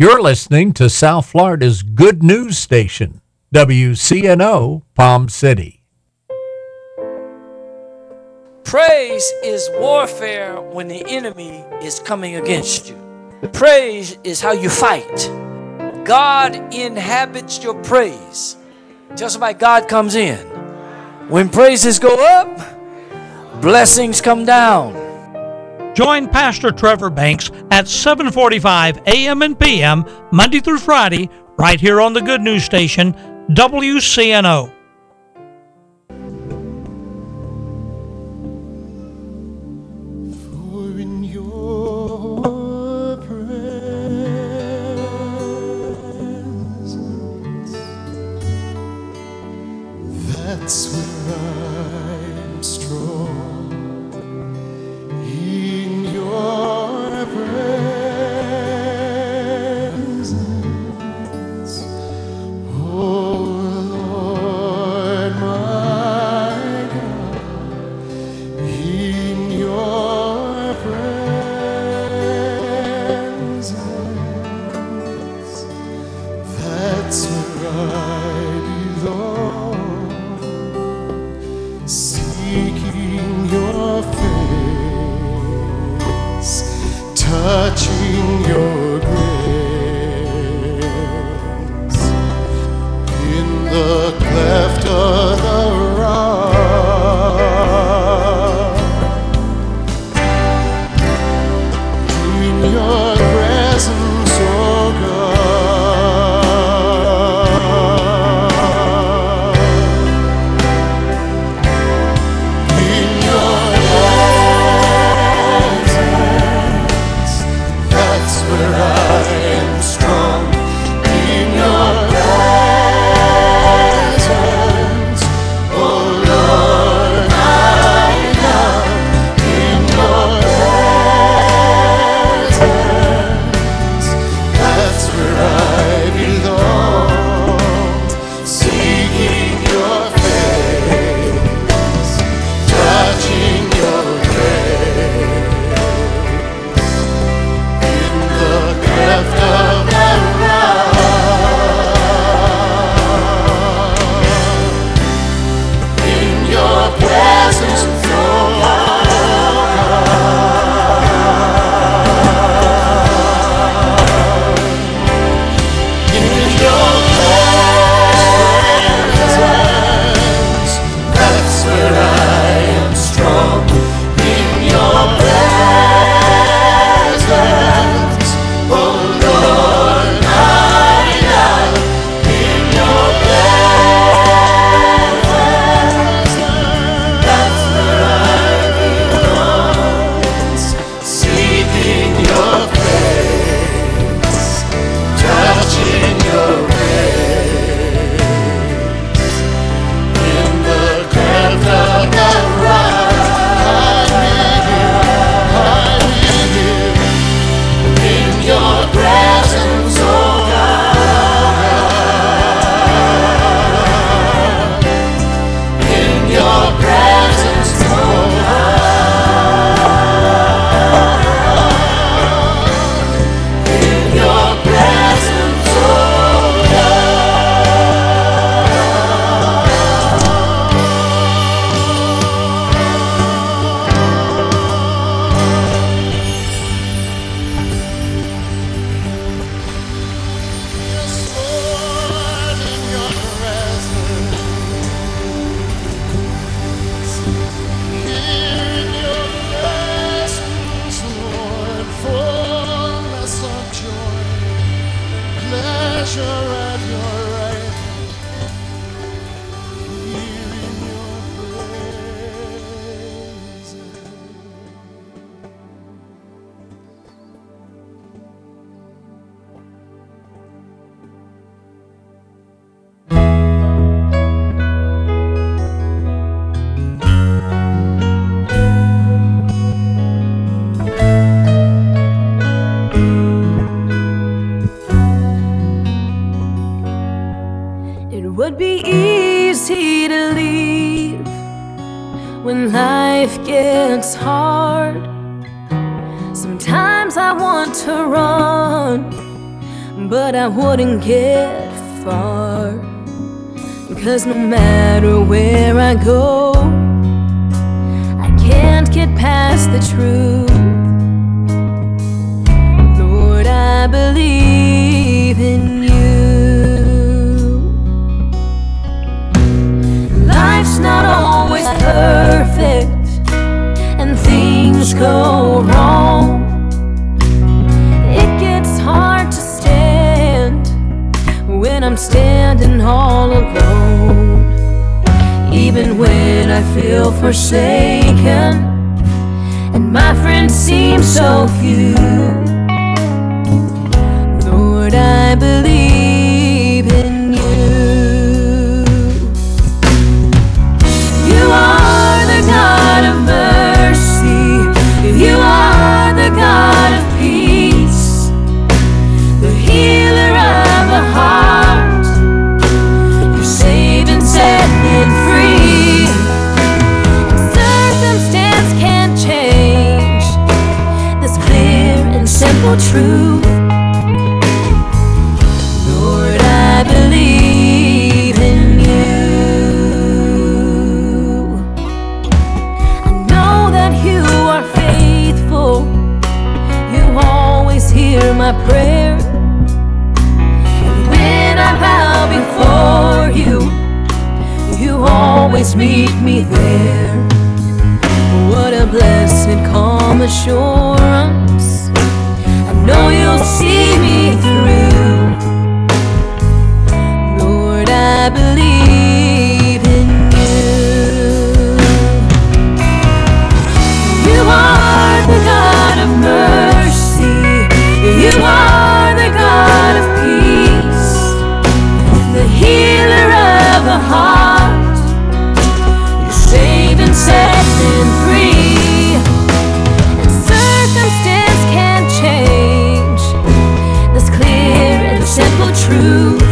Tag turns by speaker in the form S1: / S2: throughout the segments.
S1: You're listening to South Florida's good news station, WCNO Palm City.
S2: Praise is warfare when the enemy is coming against you. Praise is how you fight. God inhabits your praise. Just somebody God comes in. When praises go up, blessings come down.
S3: Join Pastor Trevor Banks at 7:45 a.m. and p.m. Monday through Friday right here on the Good News Station WCNO. That's where I'm strong.
S4: gets hard. Sometimes I want to run, but I wouldn't get far. Cause no matter where I go, I can't get past the truth. Lord, I believe in you. Life's not always perfect go wrong. It gets hard to stand when I'm standing all alone. Even when I feel forsaken, and my friends seem so few. Lord, I believe my prayer. And when I bow before you, you always meet me there. What a blessed, calm assurance. I know you'll see me through. Lord, I believe simple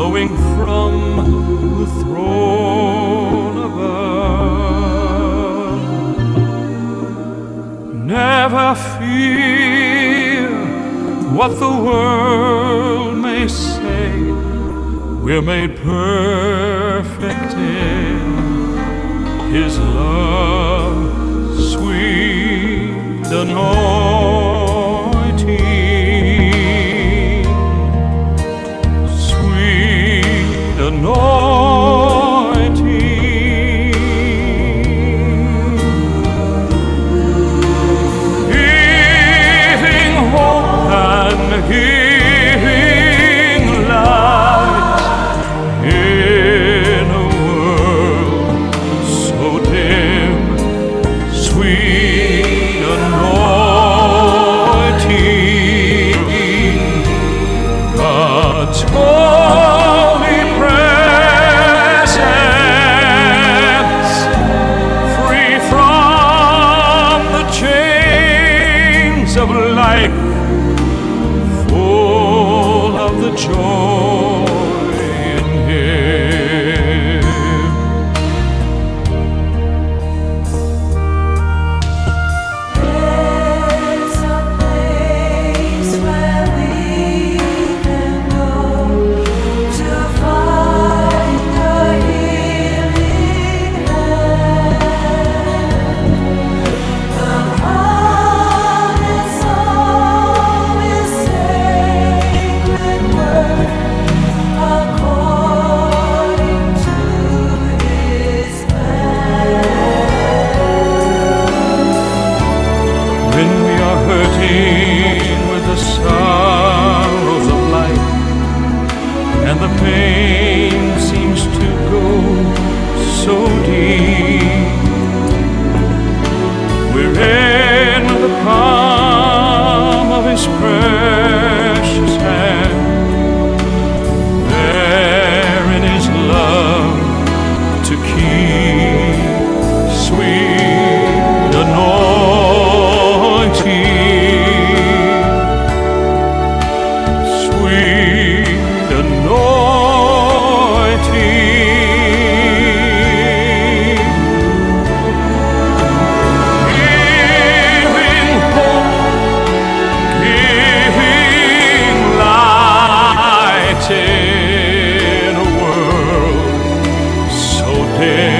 S5: flowing from the throne above. Never fear what the world may say. We're made perfect in His love, sweet and all. sorrows of life, and the pain seems to go so deep. We're in the palm of His
S4: prayer. teu.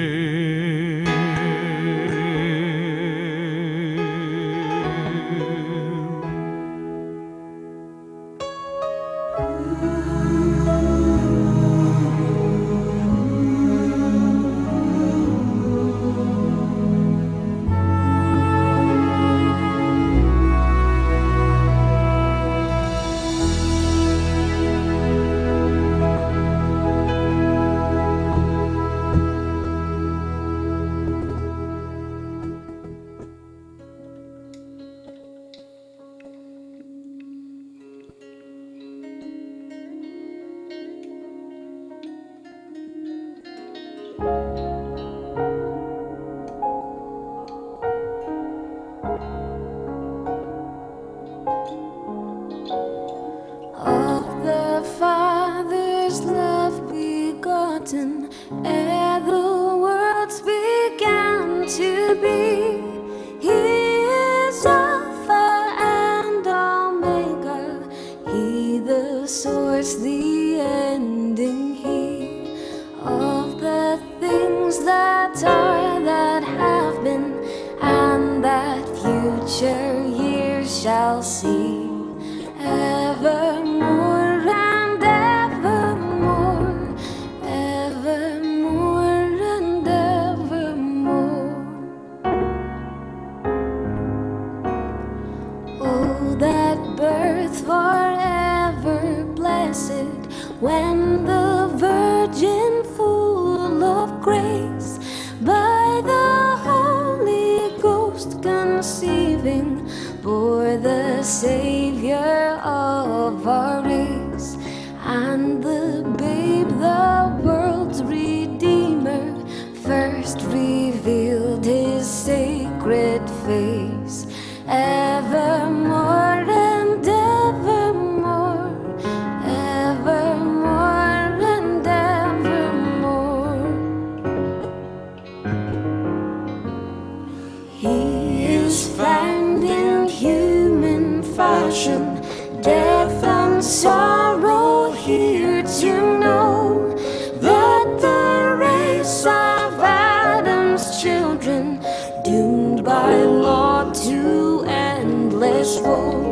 S4: Savior woe,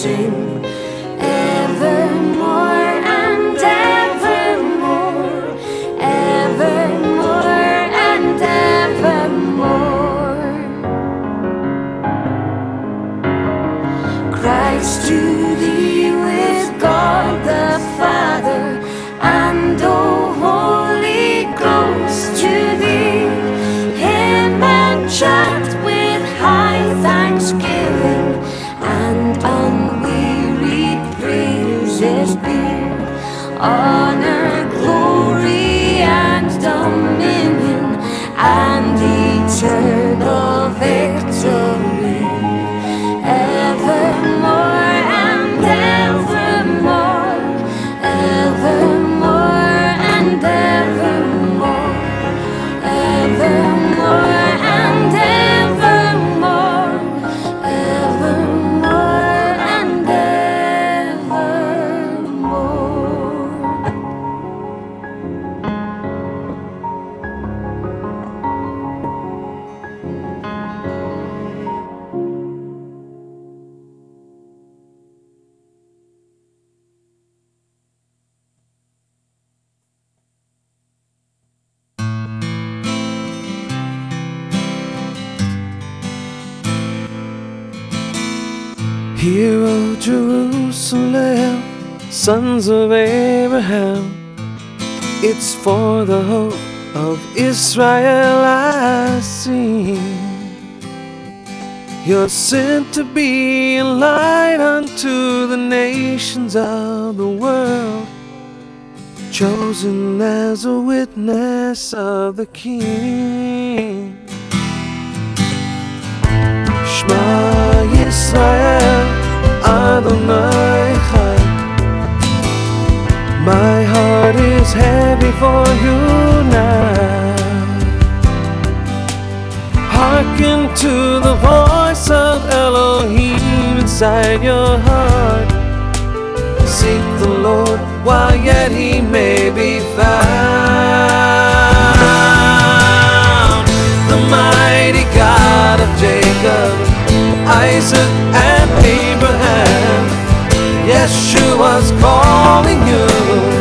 S4: sing.
S6: Sons of Abraham, it's for the hope of Israel I sing. You're sent to be a light unto the nations of the world, chosen as a witness of the King. Shema Yisrael, Adonai is heavy for you now. Hearken to the voice of Elohim inside your heart. Seek the Lord while yet he may be found. The mighty God of Jacob, Isaac, and Abraham. Yeshua's calling you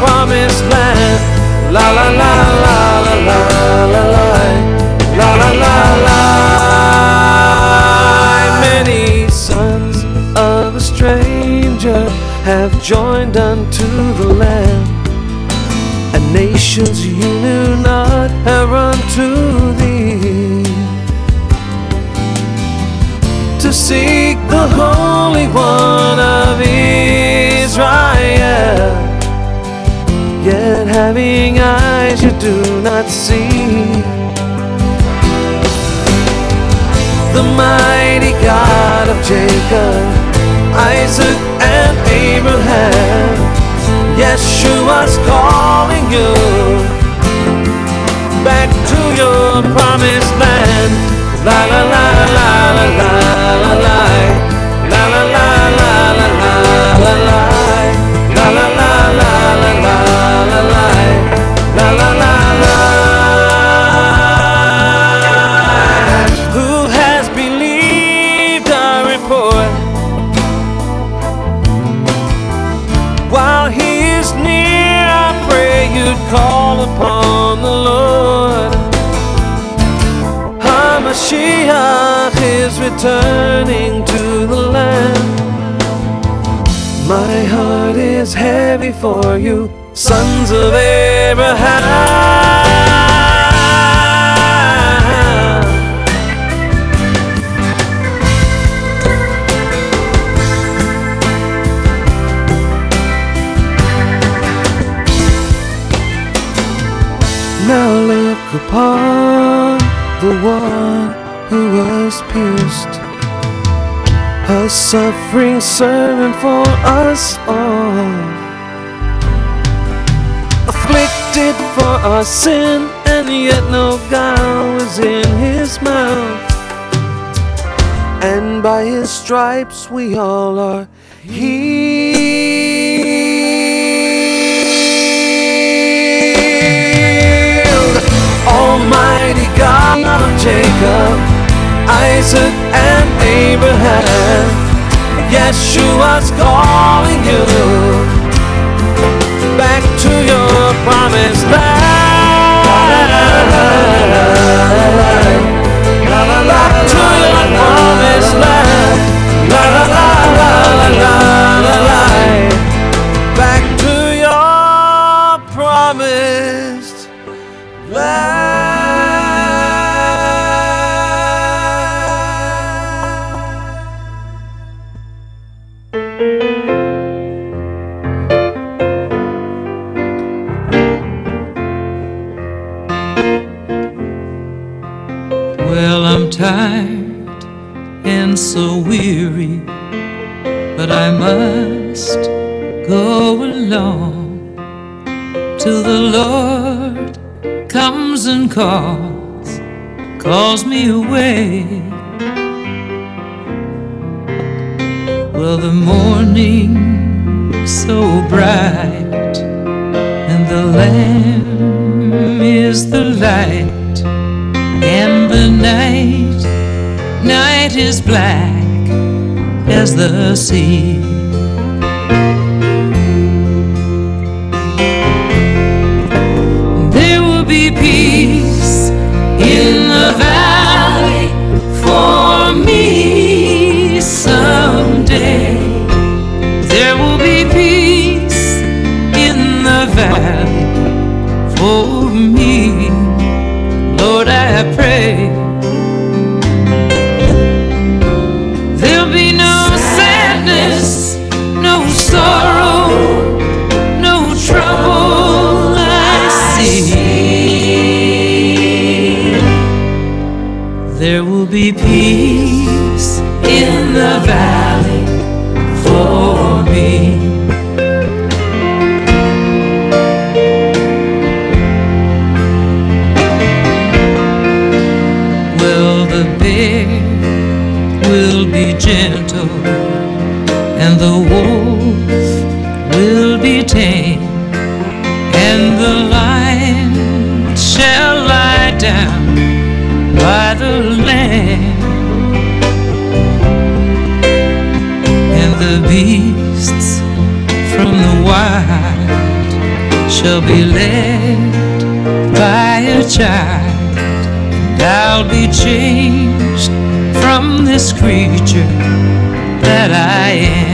S6: promised land. La la la la la la la la la la la la. Many sons of a stranger have joined unto the land, and nations you knew not have run to thee to seek the Holy One of Israel. Yet having eyes you do not see. The mighty God of Jacob, Isaac, and Abraham. Yeshua's calling you back to your promised land. La la la la la la la la la la la la la la la la la call upon the Lord. Hamashiach is returning to the land. My heart is heavy for you, sons of Abraham. Upon the one who was pierced, a suffering servant for us all, afflicted for our sin, and yet no guile was in his mouth. And by his stripes we all are healed. Jacob, Isaac, and Abraham. Yeshua's calling you back to your promised land. Back to your
S7: tired and so weary, but I must go along till the Lord comes and calls, calls me away. Well, the morning so bright, and the Lamb is the light is black as the sea. the beasts from the wild shall be led by a child. And I'll be changed from this creature that I am.